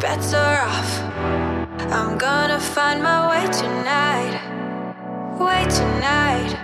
Bets are off. I'm gonna find my way tonight. Way tonight.